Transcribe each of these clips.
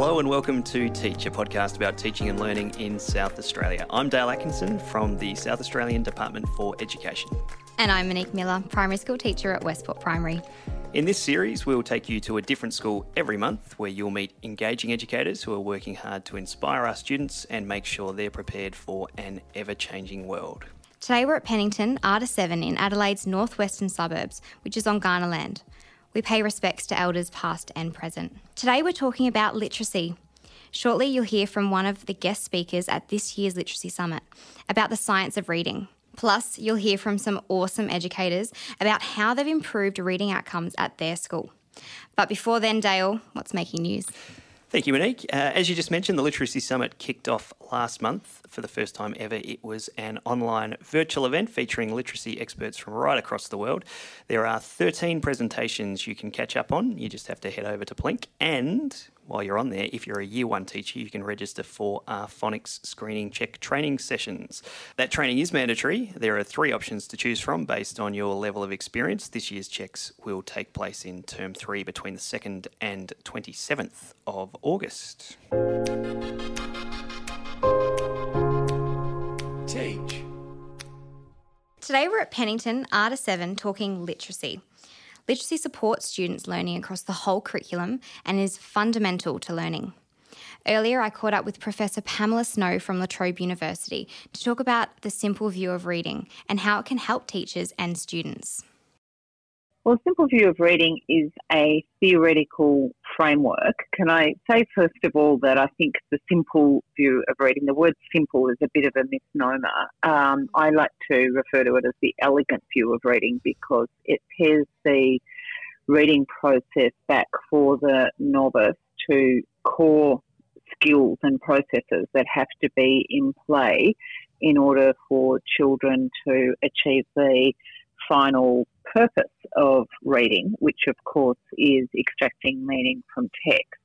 Hello and welcome to Teach, a podcast about teaching and learning in South Australia. I'm Dale Atkinson from the South Australian Department for Education. And I'm Monique Miller, primary school teacher at Westport Primary. In this series, we'll take you to a different school every month where you'll meet engaging educators who are working hard to inspire our students and make sure they're prepared for an ever changing world. Today we're at Pennington, R-7 in Adelaide's northwestern suburbs, which is on Kaurna land. We pay respects to elders past and present. Today we're talking about literacy. Shortly, you'll hear from one of the guest speakers at this year's Literacy Summit about the science of reading. Plus, you'll hear from some awesome educators about how they've improved reading outcomes at their school. But before then, Dale, what's making news? Thank you, Monique. Uh, as you just mentioned, the Literacy Summit kicked off last month. For the first time ever, it was an online virtual event featuring literacy experts from right across the world. There are 13 presentations you can catch up on. You just have to head over to Plink and while you're on there, if you're a year one teacher, you can register for our phonics screening check training sessions. That training is mandatory. There are three options to choose from based on your level of experience. This year's checks will take place in term three between the 2nd and 27th of August. Teach. Today we're at Pennington, R-7, talking literacy. Literacy supports students learning across the whole curriculum and is fundamental to learning. Earlier, I caught up with Professor Pamela Snow from La Trobe University to talk about the simple view of reading and how it can help teachers and students. Well, simple view of reading is a theoretical framework. Can I say, first of all, that I think the simple view of reading, the word simple is a bit of a misnomer. Um, I like to refer to it as the elegant view of reading because it pares the reading process back for the novice to core skills and processes that have to be in play in order for children to achieve the final purpose of reading, which of course is extracting meaning from text.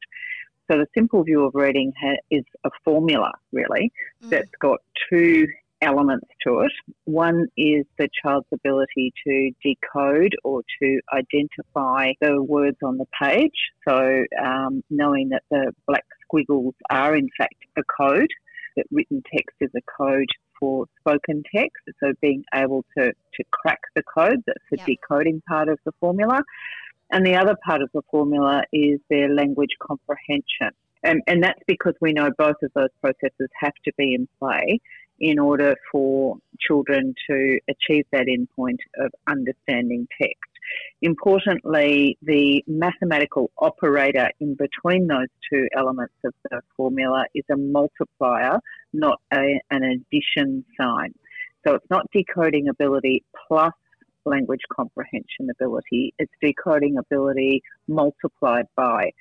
So the simple view of reading ha- is a formula, really, mm. that's got two elements to it. One is the child's ability to decode or to identify the words on the page. So um, knowing that the black squiggles are in fact a code, that written text is a code for spoken text. So being able to, to crack the code, that's the yep. decoding part of the formula. And the other part of the formula is their language comprehension. And, and that's because we know both of those processes have to be in play in order for children to achieve that endpoint of understanding text. Importantly, the mathematical operator in between those two elements of the formula is a multiplier, not a, an addition sign. So it's not decoding ability plus language comprehension ability, it's decoding ability multiplied by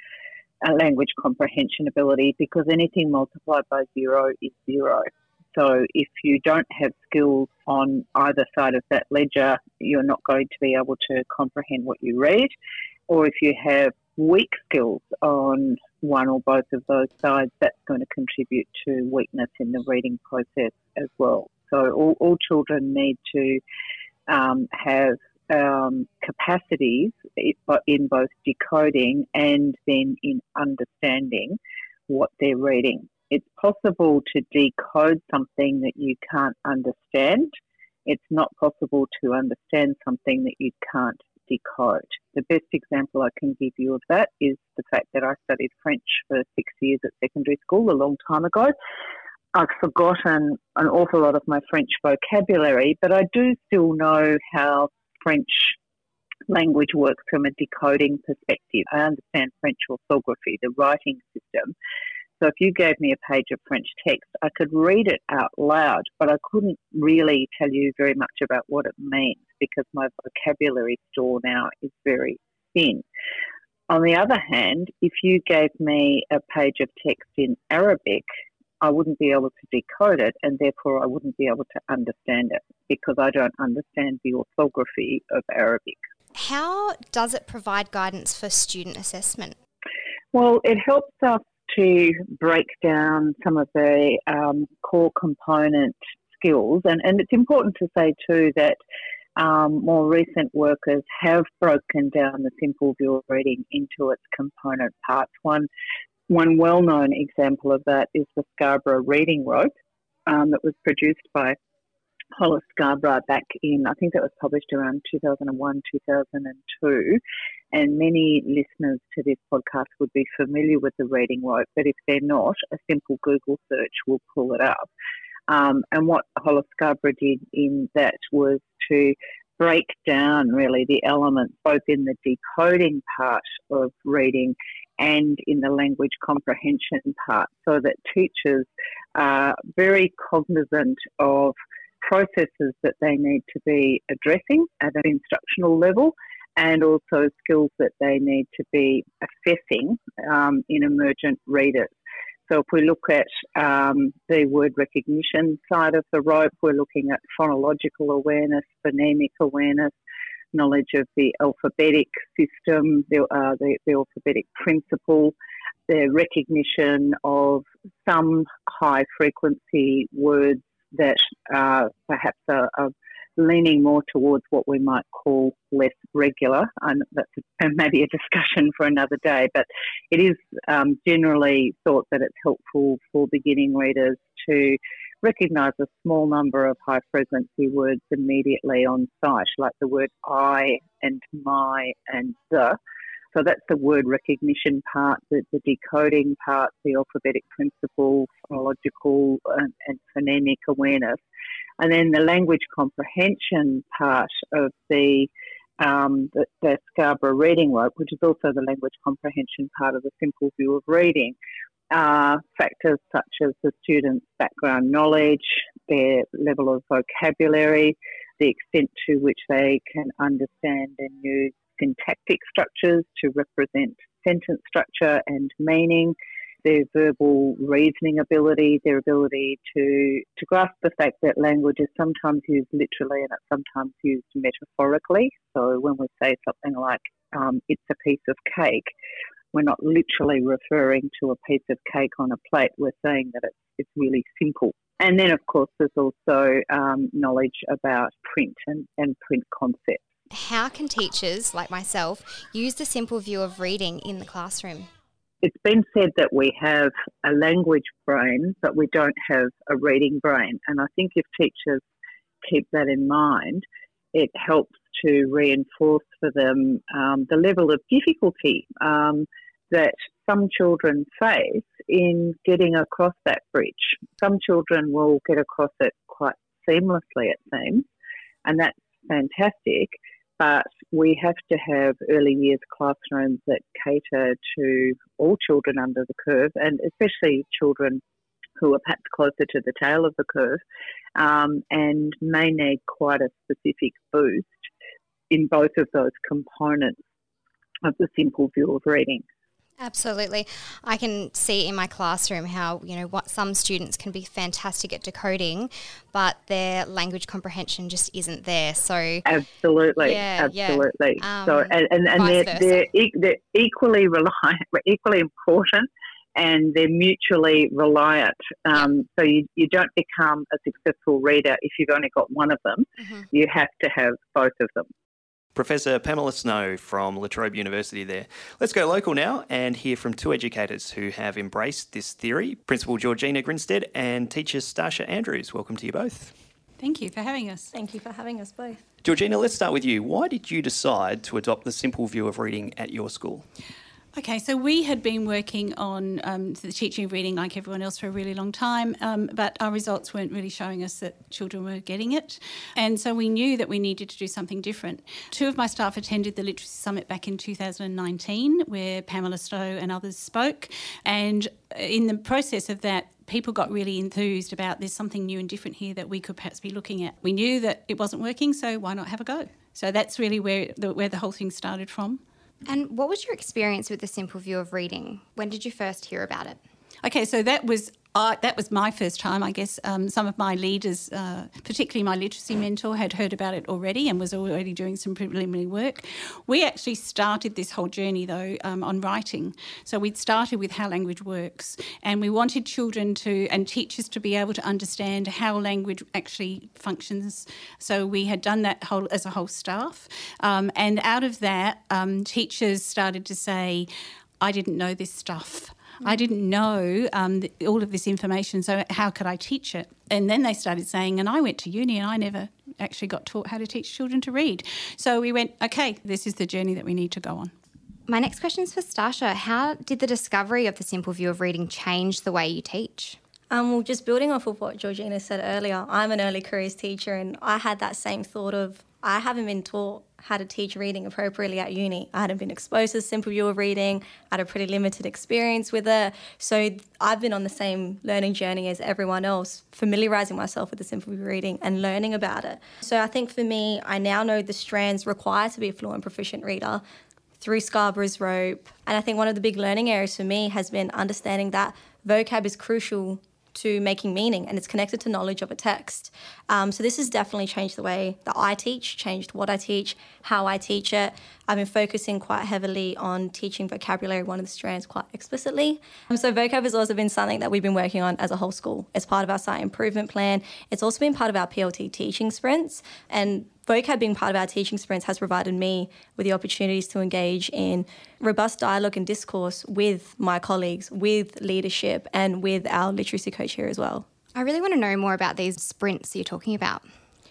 language comprehension ability because anything multiplied by zero is zero. So if you don't have skills on either side of that ledger, you're not going to be able to comprehend what you read. Or if you have weak skills on one or both of those sides, that's going to contribute to weakness in the reading process as well. So all, all children need to um, have um, capacities in both decoding and then in understanding what they're reading it's possible to decode something that you can't understand. It's not possible to understand something that you can't decode. The best example I can give you of that is the fact that I studied French for six years at secondary school a long time ago. I've forgotten an awful lot of my French vocabulary, but I do still know how French language works from a decoding perspective. I understand French orthography, the writing system, so if you gave me a page of French text, I could read it out loud, but I couldn't really tell you very much about what it means because my vocabulary store now is very thin. On the other hand, if you gave me a page of text in Arabic, I wouldn't be able to decode it and therefore I wouldn't be able to understand it because I don't understand the orthography of Arabic. How does it provide guidance for student assessment? Well, it helps us to break down some of the um, core component skills. And, and it's important to say too that um, more recent workers have broken down the simple view of reading into its component parts. One One well known example of that is the Scarborough Reading Rope um, that was produced by Hollis Scarborough back in, I think that was published around 2001, 2002. And many listeners to this podcast would be familiar with the reading rope, but if they're not, a simple Google search will pull it up. Um, and what Hollis Scarborough did in that was to break down really the elements both in the decoding part of reading and in the language comprehension part so that teachers are very cognizant of processes that they need to be addressing at an instructional level and also skills that they need to be assessing um, in emergent readers. So if we look at um, the word recognition side of the rope, we're looking at phonological awareness, phonemic awareness, knowledge of the alphabetic system, the, uh, the, the alphabetic principle, the recognition of some high frequency words that uh, perhaps are, are, leaning more towards what we might call less regular. And that's maybe a discussion for another day, but it is um, generally thought that it's helpful for beginning readers to recognise a small number of high frequency words immediately on sight, like the word I and my and the. So that's the word recognition part, the, the decoding part, the alphabetic principle, phonological and, and phonemic awareness. And then the language comprehension part of the, um, the, the Scarborough reading rope, which is also the language comprehension part of the simple view of reading, are factors such as the student's background knowledge, their level of vocabulary, the extent to which they can understand and use syntactic structures to represent sentence structure and meaning, their verbal reasoning ability, their ability to, to grasp the fact that language is sometimes used literally and it's sometimes used metaphorically. So when we say something like, um, it's a piece of cake, we're not literally referring to a piece of cake on a plate, we're saying that it's, it's really simple. And then, of course, there's also um, knowledge about print and, and print concepts how can teachers like myself use the simple view of reading in the classroom? It's been said that we have a language brain, but we don't have a reading brain. And I think if teachers keep that in mind, it helps to reinforce for them um, the level of difficulty um, that some children face in getting across that bridge. Some children will get across it quite seamlessly, it seems, and that's fantastic but we have to have early years classrooms that cater to all children under the curve and especially children who are perhaps closer to the tail of the curve um, and may need quite a specific boost in both of those components of the simple view of reading. Absolutely. I can see in my classroom how, you know, what some students can be fantastic at decoding, but their language comprehension just isn't there. So Absolutely. Yeah, absolutely. Yeah. Um, so and, and, and they're, they're, they're equally reliant equally important and they're mutually reliant. Um, so you, you don't become a successful reader if you've only got one of them. Mm-hmm. You have to have both of them. Professor Pamela Snow from La Trobe University there. Let's go local now and hear from two educators who have embraced this theory Principal Georgina Grinstead and teacher Stasia Andrews. Welcome to you both. Thank you for having us. Thank you for having us both. Georgina, let's start with you. Why did you decide to adopt the simple view of reading at your school? Okay, so we had been working on um, the teaching of reading like everyone else for a really long time, um, but our results weren't really showing us that children were getting it. And so we knew that we needed to do something different. Two of my staff attended the Literacy Summit back in 2019, where Pamela Snow and others spoke. And in the process of that, people got really enthused about there's something new and different here that we could perhaps be looking at. We knew that it wasn't working, so why not have a go? So that's really where the, where the whole thing started from. And what was your experience with the simple view of reading? When did you first hear about it? Okay, so that was uh, that was my first time. I guess um, some of my leaders, uh, particularly my literacy mentor, had heard about it already and was already doing some preliminary work. We actually started this whole journey though um, on writing. So we'd started with how language works, and we wanted children to and teachers to be able to understand how language actually functions. So we had done that whole as a whole staff, um, and out of that, um, teachers started to say, "I didn't know this stuff." I didn't know um, all of this information, so how could I teach it? And then they started saying, and I went to uni and I never actually got taught how to teach children to read. So we went, okay, this is the journey that we need to go on. My next question is for Stasha. How did the discovery of the simple view of reading change the way you teach? Um, well, just building off of what Georgina said earlier, I'm an early careers teacher and I had that same thought of I haven't been taught how to teach reading appropriately at uni. I hadn't been exposed to the simple view of reading. I had a pretty limited experience with it. So I've been on the same learning journey as everyone else, familiarizing myself with the simple view reading and learning about it. So I think for me, I now know the strands required to be a fluent proficient reader through Scarborough's rope. And I think one of the big learning areas for me has been understanding that vocab is crucial to making meaning and it's connected to knowledge of a text. Um, so this has definitely changed the way that I teach, changed what I teach, how I teach it. I've been focusing quite heavily on teaching vocabulary, one of the strands, quite explicitly. Um, so vocab has also been something that we've been working on as a whole school as part of our site improvement plan. It's also been part of our PLT teaching sprints and vocab being part of our teaching sprints has provided me with the opportunities to engage in robust dialogue and discourse with my colleagues, with leadership, and with our literacy coach here as well. I really want to know more about these sprints you're talking about.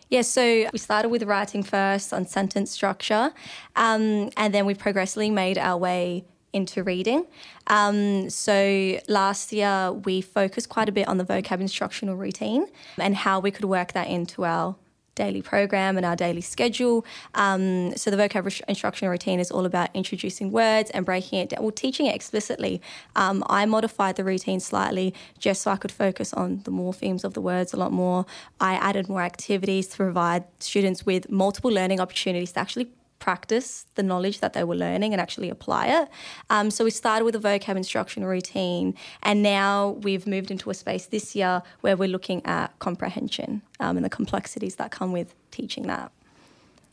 Yeah, so we started with writing first on sentence structure, um, and then we progressively made our way into reading. Um, so last year we focused quite a bit on the vocab instructional routine and how we could work that into our daily program and our daily schedule. Um, so the vocab instruction routine is all about introducing words and breaking it down, well, teaching it explicitly. Um, I modified the routine slightly just so I could focus on the morphemes of the words a lot more. I added more activities to provide students with multiple learning opportunities to actually practice the knowledge that they were learning and actually apply it. Um, so we started with a vocab instruction routine, and now we've moved into a space this year where we're looking at comprehension um, and the complexities that come with teaching that.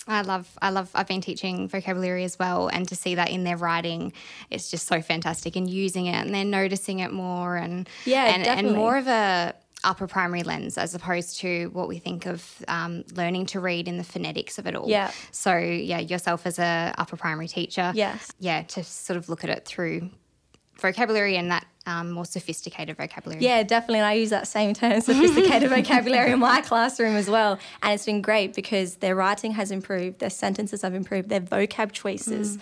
I love, I love, I've been teaching vocabulary as well, and to see that in their writing, it's just so fantastic. And using it, and they're noticing it more, and yeah, and, definitely. and more of a upper primary lens as opposed to what we think of um, learning to read in the phonetics of it all. Yeah. So yeah, yourself as a upper primary teacher. Yes. Yeah, to sort of look at it through vocabulary and that um, more sophisticated vocabulary. Yeah, definitely. And I use that same term, sophisticated vocabulary, in my classroom as well. And it's been great because their writing has improved, their sentences have improved, their vocab choices. Mm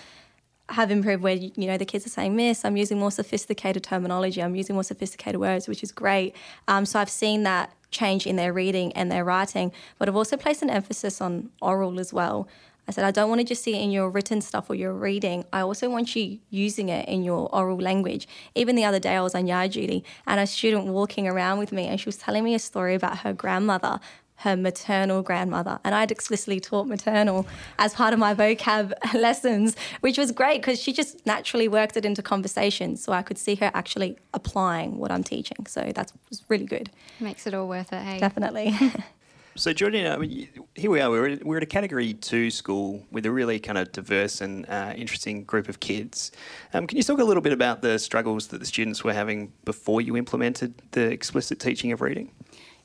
have improved where you know the kids are saying miss i'm using more sophisticated terminology. I'm using more sophisticated words which is great. Um, so i've seen that change in their reading and their writing but i've also placed an emphasis on oral as well i said i don't want to just see it in your written stuff or your reading i also want you using it in your oral language even the other day i was on yard duty and a student walking around with me and she was telling me a story about her grandmother her maternal grandmother. And I'd explicitly taught maternal as part of my vocab lessons, which was great because she just naturally worked it into conversation. So I could see her actually applying what I'm teaching. So that was really good. Makes it all worth it, hey? Definitely. So, Georgina, I mean, here we are. We're, we're at a Category 2 school with a really kind of diverse and uh, interesting group of kids. Um, can you talk a little bit about the struggles that the students were having before you implemented the explicit teaching of reading?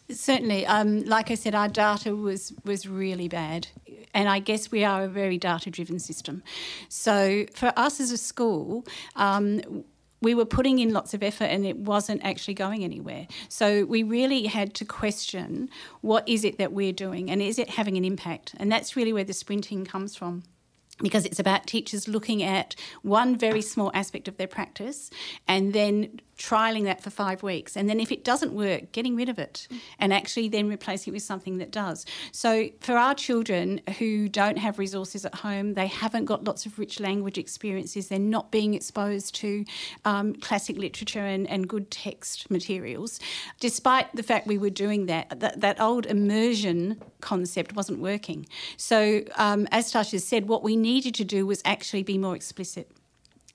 Certainly, um, like I said, our data was was really bad, and I guess we are a very data-driven system. So for us as a school. Um, we were putting in lots of effort and it wasn't actually going anywhere. So we really had to question what is it that we're doing and is it having an impact? And that's really where the sprinting comes from because it's about teachers looking at one very small aspect of their practice and then trialing that for five weeks. And then if it doesn't work, getting rid of it and actually then replacing it with something that does. So for our children who don't have resources at home, they haven't got lots of rich language experiences, they're not being exposed to um, classic literature and, and good text materials. Despite the fact we were doing that, that, that old immersion concept wasn't working. So um, as Tasha said, what we needed to do was actually be more explicit.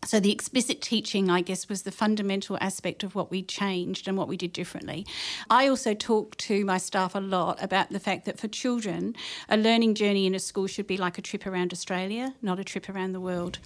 So, the explicit teaching, I guess, was the fundamental aspect of what we changed and what we did differently. I also talk to my staff a lot about the fact that for children, a learning journey in a school should be like a trip around Australia, not a trip around the world.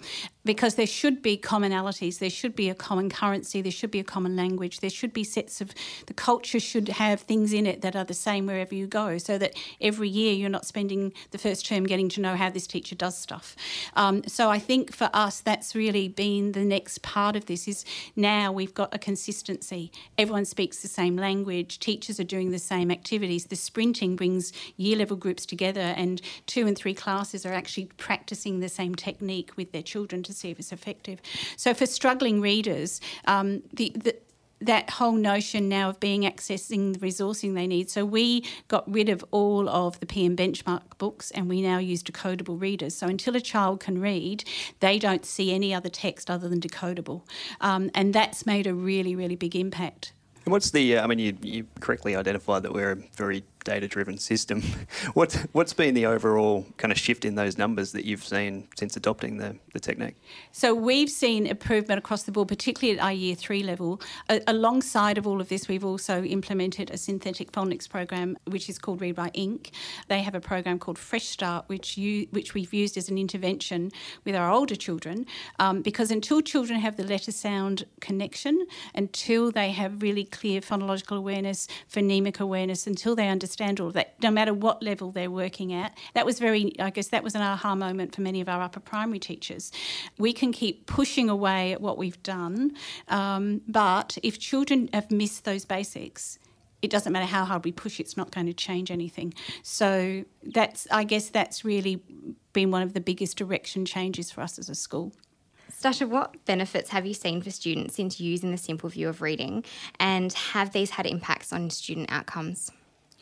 Because there should be commonalities, there should be a common currency, there should be a common language, there should be sets of the culture should have things in it that are the same wherever you go, so that every year you're not spending the first term getting to know how this teacher does stuff. Um, so I think for us, that's really been the next part of this. Is now we've got a consistency. Everyone speaks the same language. Teachers are doing the same activities. The sprinting brings year level groups together, and two and three classes are actually practicing the same technique with their children to see if it's effective. So for struggling readers, um, the, the that whole notion now of being accessing the resourcing they need. So we got rid of all of the PM benchmark books and we now use decodable readers. So until a child can read, they don't see any other text other than decodable. Um, and that's made a really, really big impact. And what's the? Uh, I mean, you, you correctly identified that we're a very data-driven system. What what's been the overall kind of shift in those numbers that you've seen since adopting the, the technique? So we've seen improvement across the board, particularly at our year three level. A- alongside of all of this, we've also implemented a synthetic phonics program, which is called Read Write Inc. They have a program called Fresh Start, which you which we've used as an intervention with our older children, um, because until children have the letter sound connection, until they have really clear phonological awareness, phonemic awareness, until they understand understand all of that, no matter what level they're working at. That was very, I guess, that was an aha moment for many of our upper primary teachers. We can keep pushing away at what we've done, um, but if children have missed those basics, it doesn't matter how hard we push, it's not going to change anything. So that's, I guess, that's really been one of the biggest direction changes for us as a school. Stasha, what benefits have you seen for students since using the simple view of reading, and have these had impacts on student outcomes?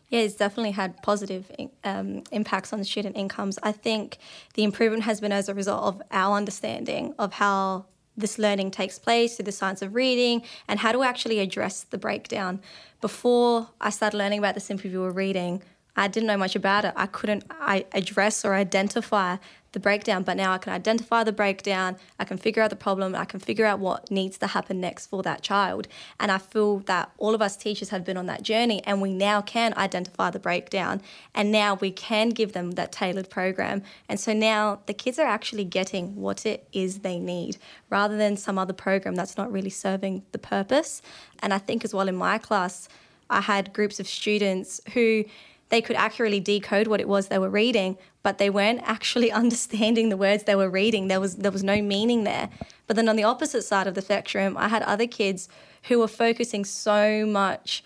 Yeah, it's definitely had positive um, impacts on the student incomes. I think the improvement has been as a result of our understanding of how this learning takes place through the science of reading and how to actually address the breakdown. Before I started learning about the simple of reading, I didn't know much about it. I couldn't I address or identify the breakdown, but now I can identify the breakdown, I can figure out the problem, I can figure out what needs to happen next for that child. And I feel that all of us teachers have been on that journey and we now can identify the breakdown and now we can give them that tailored program. And so now the kids are actually getting what it is they need rather than some other program that's not really serving the purpose. And I think as well in my class, I had groups of students who they could accurately decode what it was they were reading, but they weren't actually understanding the words they were reading. There was there was no meaning there. But then on the opposite side of the spectrum, I had other kids who were focusing so much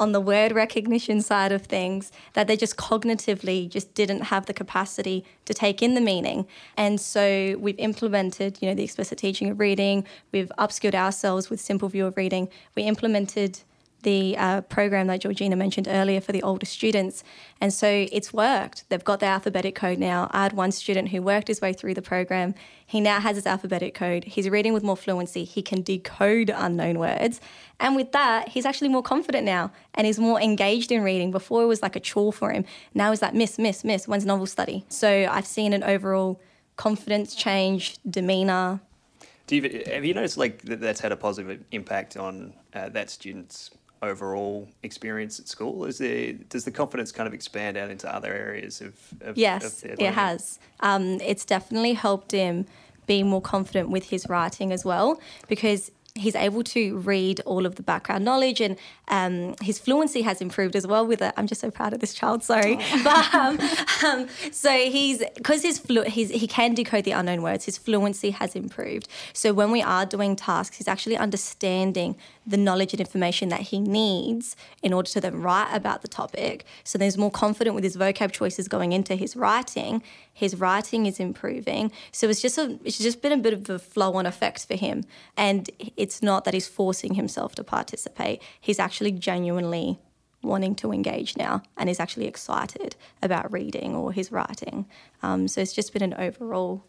on the word recognition side of things that they just cognitively just didn't have the capacity to take in the meaning. And so we've implemented, you know, the explicit teaching of reading. We've upskilled ourselves with simple view of reading. We implemented the uh, program that Georgina mentioned earlier for the older students. And so it's worked. They've got the alphabetic code now. I had one student who worked his way through the program. He now has his alphabetic code. He's reading with more fluency. He can decode unknown words. And with that, he's actually more confident now and he's more engaged in reading. Before it was like a chore for him. Now he's like, miss, miss, miss, when's novel study? So I've seen an overall confidence change, demeanour. Do you, have you noticed like that that's had a positive impact on uh, that student's overall experience at school? Is there does the confidence kind of expand out into other areas of, of yes, of it has. Um, it's definitely helped him be more confident with his writing as well because he's able to read all of the background knowledge and um, his fluency has improved as well with it. I'm just so proud of this child, sorry. Oh. But um, um, so he's, because his flu- he's, he can decode the unknown words, his fluency has improved. So when we are doing tasks, he's actually understanding the knowledge and information that he needs in order to then write about the topic. So then he's more confident with his vocab choices going into his writing. His writing is improving. So it's just a, it's just been a bit of a flow on effect for him. And it's not that he's forcing himself to participate. He's actually genuinely wanting to engage now and is actually excited about reading or his writing. Um, so it's just been an overall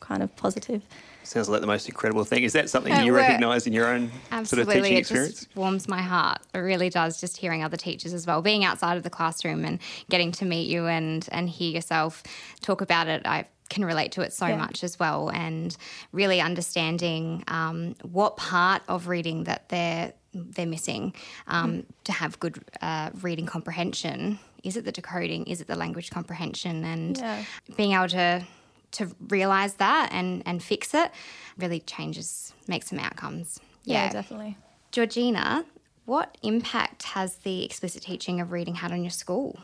kind of positive. Sounds like the most incredible thing. Is that something you recognise in your own Absolutely. sort of teaching it experience? Just warms my heart. It really does. Just hearing other teachers as well, being outside of the classroom and getting to meet you and and hear yourself talk about it. I can relate to it so yeah. much as well, and really understanding um, what part of reading that they're they're missing um, mm. to have good uh, reading comprehension. Is it the decoding? Is it the language comprehension? And yeah. being able to to realize that and, and fix it really changes, makes some outcomes. Yeah, definitely. Georgina, what impact has the explicit teaching of reading had on your school?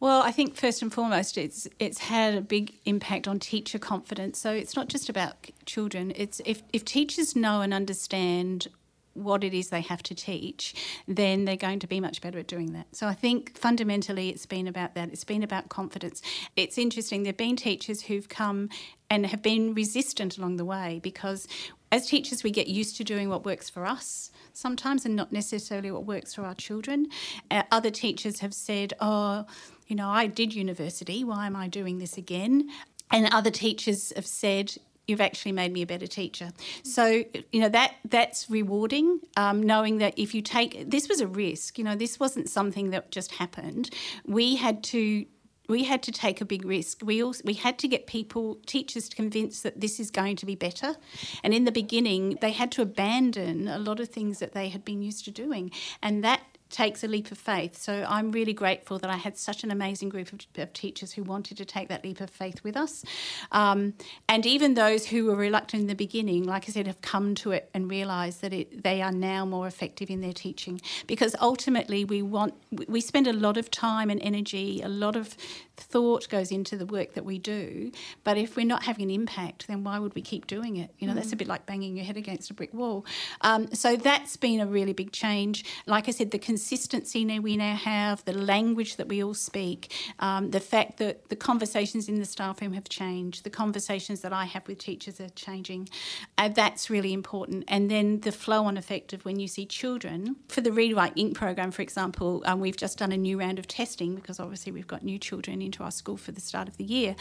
Well, I think first and foremost, it's it's had a big impact on teacher confidence. So it's not just about children. It's if if teachers know and understand what it is they have to teach, then they're going to be much better at doing that. So I think fundamentally it's been about that. It's been about confidence. It's interesting, there have been teachers who've come and have been resistant along the way because as teachers we get used to doing what works for us sometimes and not necessarily what works for our children. Uh, other teachers have said, oh, you know, I did university, why am I doing this again? And other teachers have said, you've actually made me a better teacher. So you know that that's rewarding. Um, knowing that if you take this was a risk. You know this wasn't something that just happened. We had to. We had to take a big risk. We also we had to get people, teachers, convinced that this is going to be better. And in the beginning, they had to abandon a lot of things that they had been used to doing, and that takes a leap of faith. So I'm really grateful that I had such an amazing group of, of teachers who wanted to take that leap of faith with us. Um, and even those who were reluctant in the beginning, like I said, have come to it and realised that it, they are now more effective in their teaching. Because ultimately, we want we spend a lot of time and energy, a lot of thought goes into the work that we do. But if we're not having an impact, then why would we keep doing it? You know, mm. that's a mm. bit like banging your head against a brick wall. Um, so that's been a really big change. Like I said, the consistency now we now have, the language that we all speak, um, the fact that the conversations in the staff room have changed, the conversations that I have with teachers are changing. Uh, that's really important. And then the flow on effect of when you see children. For the Read Write Inc program, for example, um, we've just done a new round of testing because obviously we've got new children into our school for the start of the year.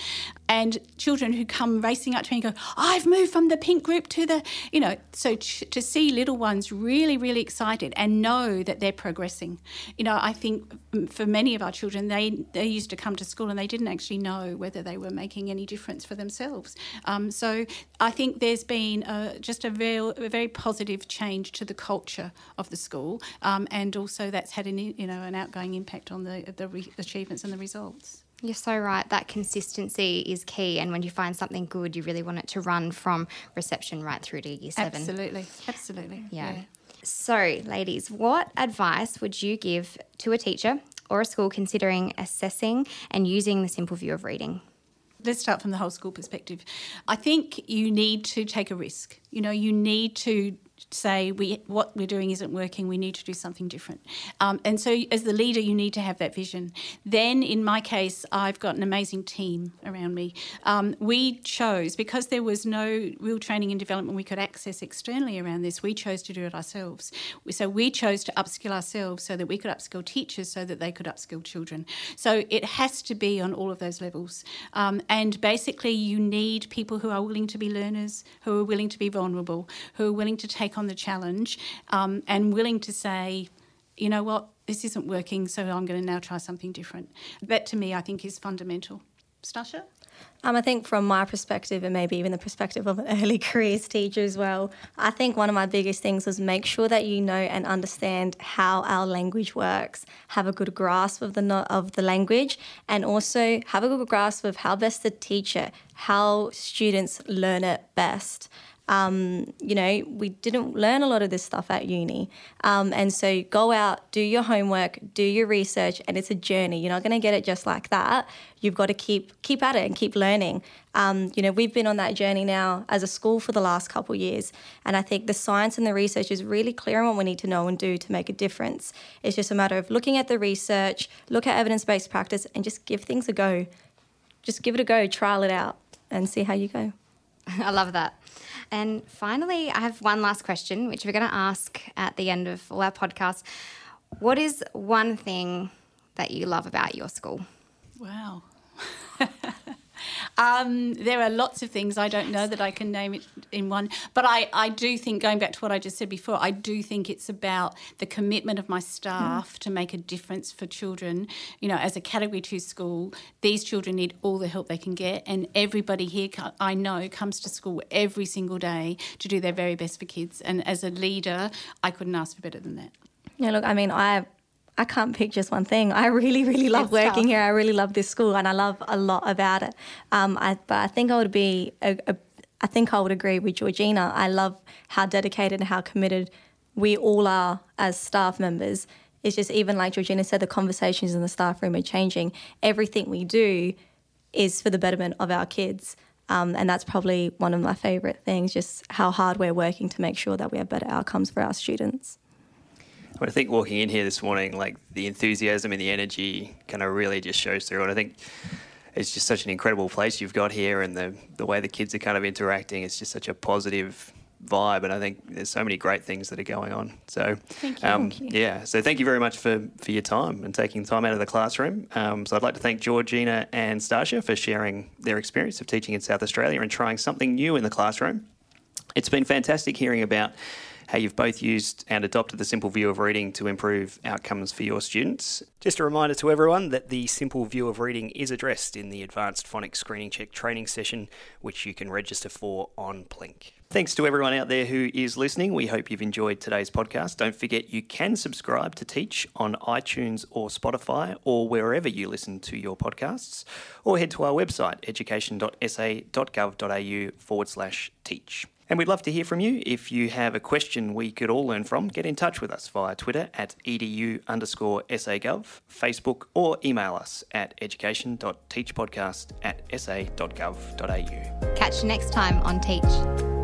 And children who come racing up to me and go, I've moved from the pink group to the, you know, so ch- to see little ones really, really excited and know that they're progressing. You know, I think for many of our children, they, they used to come to school and they didn't actually know whether they were making any difference for themselves. Um, so I think there's been a, just a, real, a very positive change to the culture of the school, um, and also that's had an you know an outgoing impact on the the re- achievements and the results. You're so right. That consistency is key. And when you find something good, you really want it to run from reception right through to year seven. Absolutely. Absolutely. Yeah. yeah. So, ladies, what advice would you give to a teacher or a school considering assessing and using the simple view of reading? Let's start from the whole school perspective. I think you need to take a risk. You know, you need to say we what we're doing isn't working we need to do something different. Um, and so as the leader you need to have that vision. Then in my case i've got an amazing team around me. Um, we chose because there was no real training and development we could access externally around this we chose to do it ourselves. So we chose to upskill ourselves so that we could upskill teachers so that they could upskill children. So it has to be on all of those levels. Um, and basically you need people who are willing to be learners who are willing to be vulnerable who are willing to take on the challenge um, and willing to say, you know what, this isn't working, so I'm going to now try something different. That to me, I think, is fundamental. Stasha? Um, I think from my perspective, and maybe even the perspective of an early careers teacher as well, I think one of my biggest things was make sure that you know and understand how our language works, have a good grasp of the of the language, and also have a good grasp of how best to teach it, how students learn it best. Um, you know, we didn't learn a lot of this stuff at uni. Um, and so go out, do your homework, do your research, and it's a journey. You're not going to get it just like that. You've got to keep keep at it and keep learning. Um, you know, we've been on that journey now as a school for the last couple of years, and I think the science and the research is really clear on what we need to know and do to make a difference. It's just a matter of looking at the research, look at evidence-based practice, and just give things a go. Just give it a go, trial it out, and see how you go. I love that. And finally, I have one last question, which we're going to ask at the end of all our podcasts. What is one thing that you love about your school? Wow. Um, there are lots of things I don't know that I can name it in one, but I, I do think, going back to what I just said before, I do think it's about the commitment of my staff mm. to make a difference for children. You know, as a Category 2 school, these children need all the help they can get, and everybody here I know comes to school every single day to do their very best for kids. And as a leader, I couldn't ask for better than that. Yeah, look, I mean, I I can't pick just one thing. I really, really love It's working tough. here. I really love this school, and I love a lot about it. Um, I, but I think I would be, a, a, I think I would agree with Georgina. I love how dedicated and how committed we all are as staff members. It's just even like Georgina said, the conversations in the staff room are changing. Everything we do is for the betterment of our kids. Um, and that's probably one of my favourite things, just how hard we're working to make sure that we have better outcomes for our students. I think walking in here this morning, like the enthusiasm and the energy kind of really just shows through. And I think it's just such an incredible place you've got here and the, the way the kids are kind of interacting. It's just such a positive vibe. And I think there's so many great things that are going on. So, Thank you. um, Thank you. yeah. So thank you very much for, for your time and taking time out of the classroom. Um, so I'd like to thank Georgina and Stasia for sharing their experience of teaching in South Australia and trying something new in the classroom. It's been fantastic hearing about how you've both used and adopted the simple view of reading to improve outcomes for your students. Just a reminder to everyone that the simple view of reading is addressed in the Advanced Phonics Screening Check training session, which you can register for on Plink. Thanks to everyone out there who is listening. We hope you've enjoyed today's podcast. Don't forget you can subscribe to Teach on iTunes or Spotify or wherever you listen to your podcasts, or head to our website, education.sa.gov.au forward slash teach. And we'd love to hear from you. If you have a question we could all learn from, get in touch with us via Twitter at edu underscore sagov, Facebook, or email us at education.teachpodcast at sa.gov.au. Catch you next time on Teach.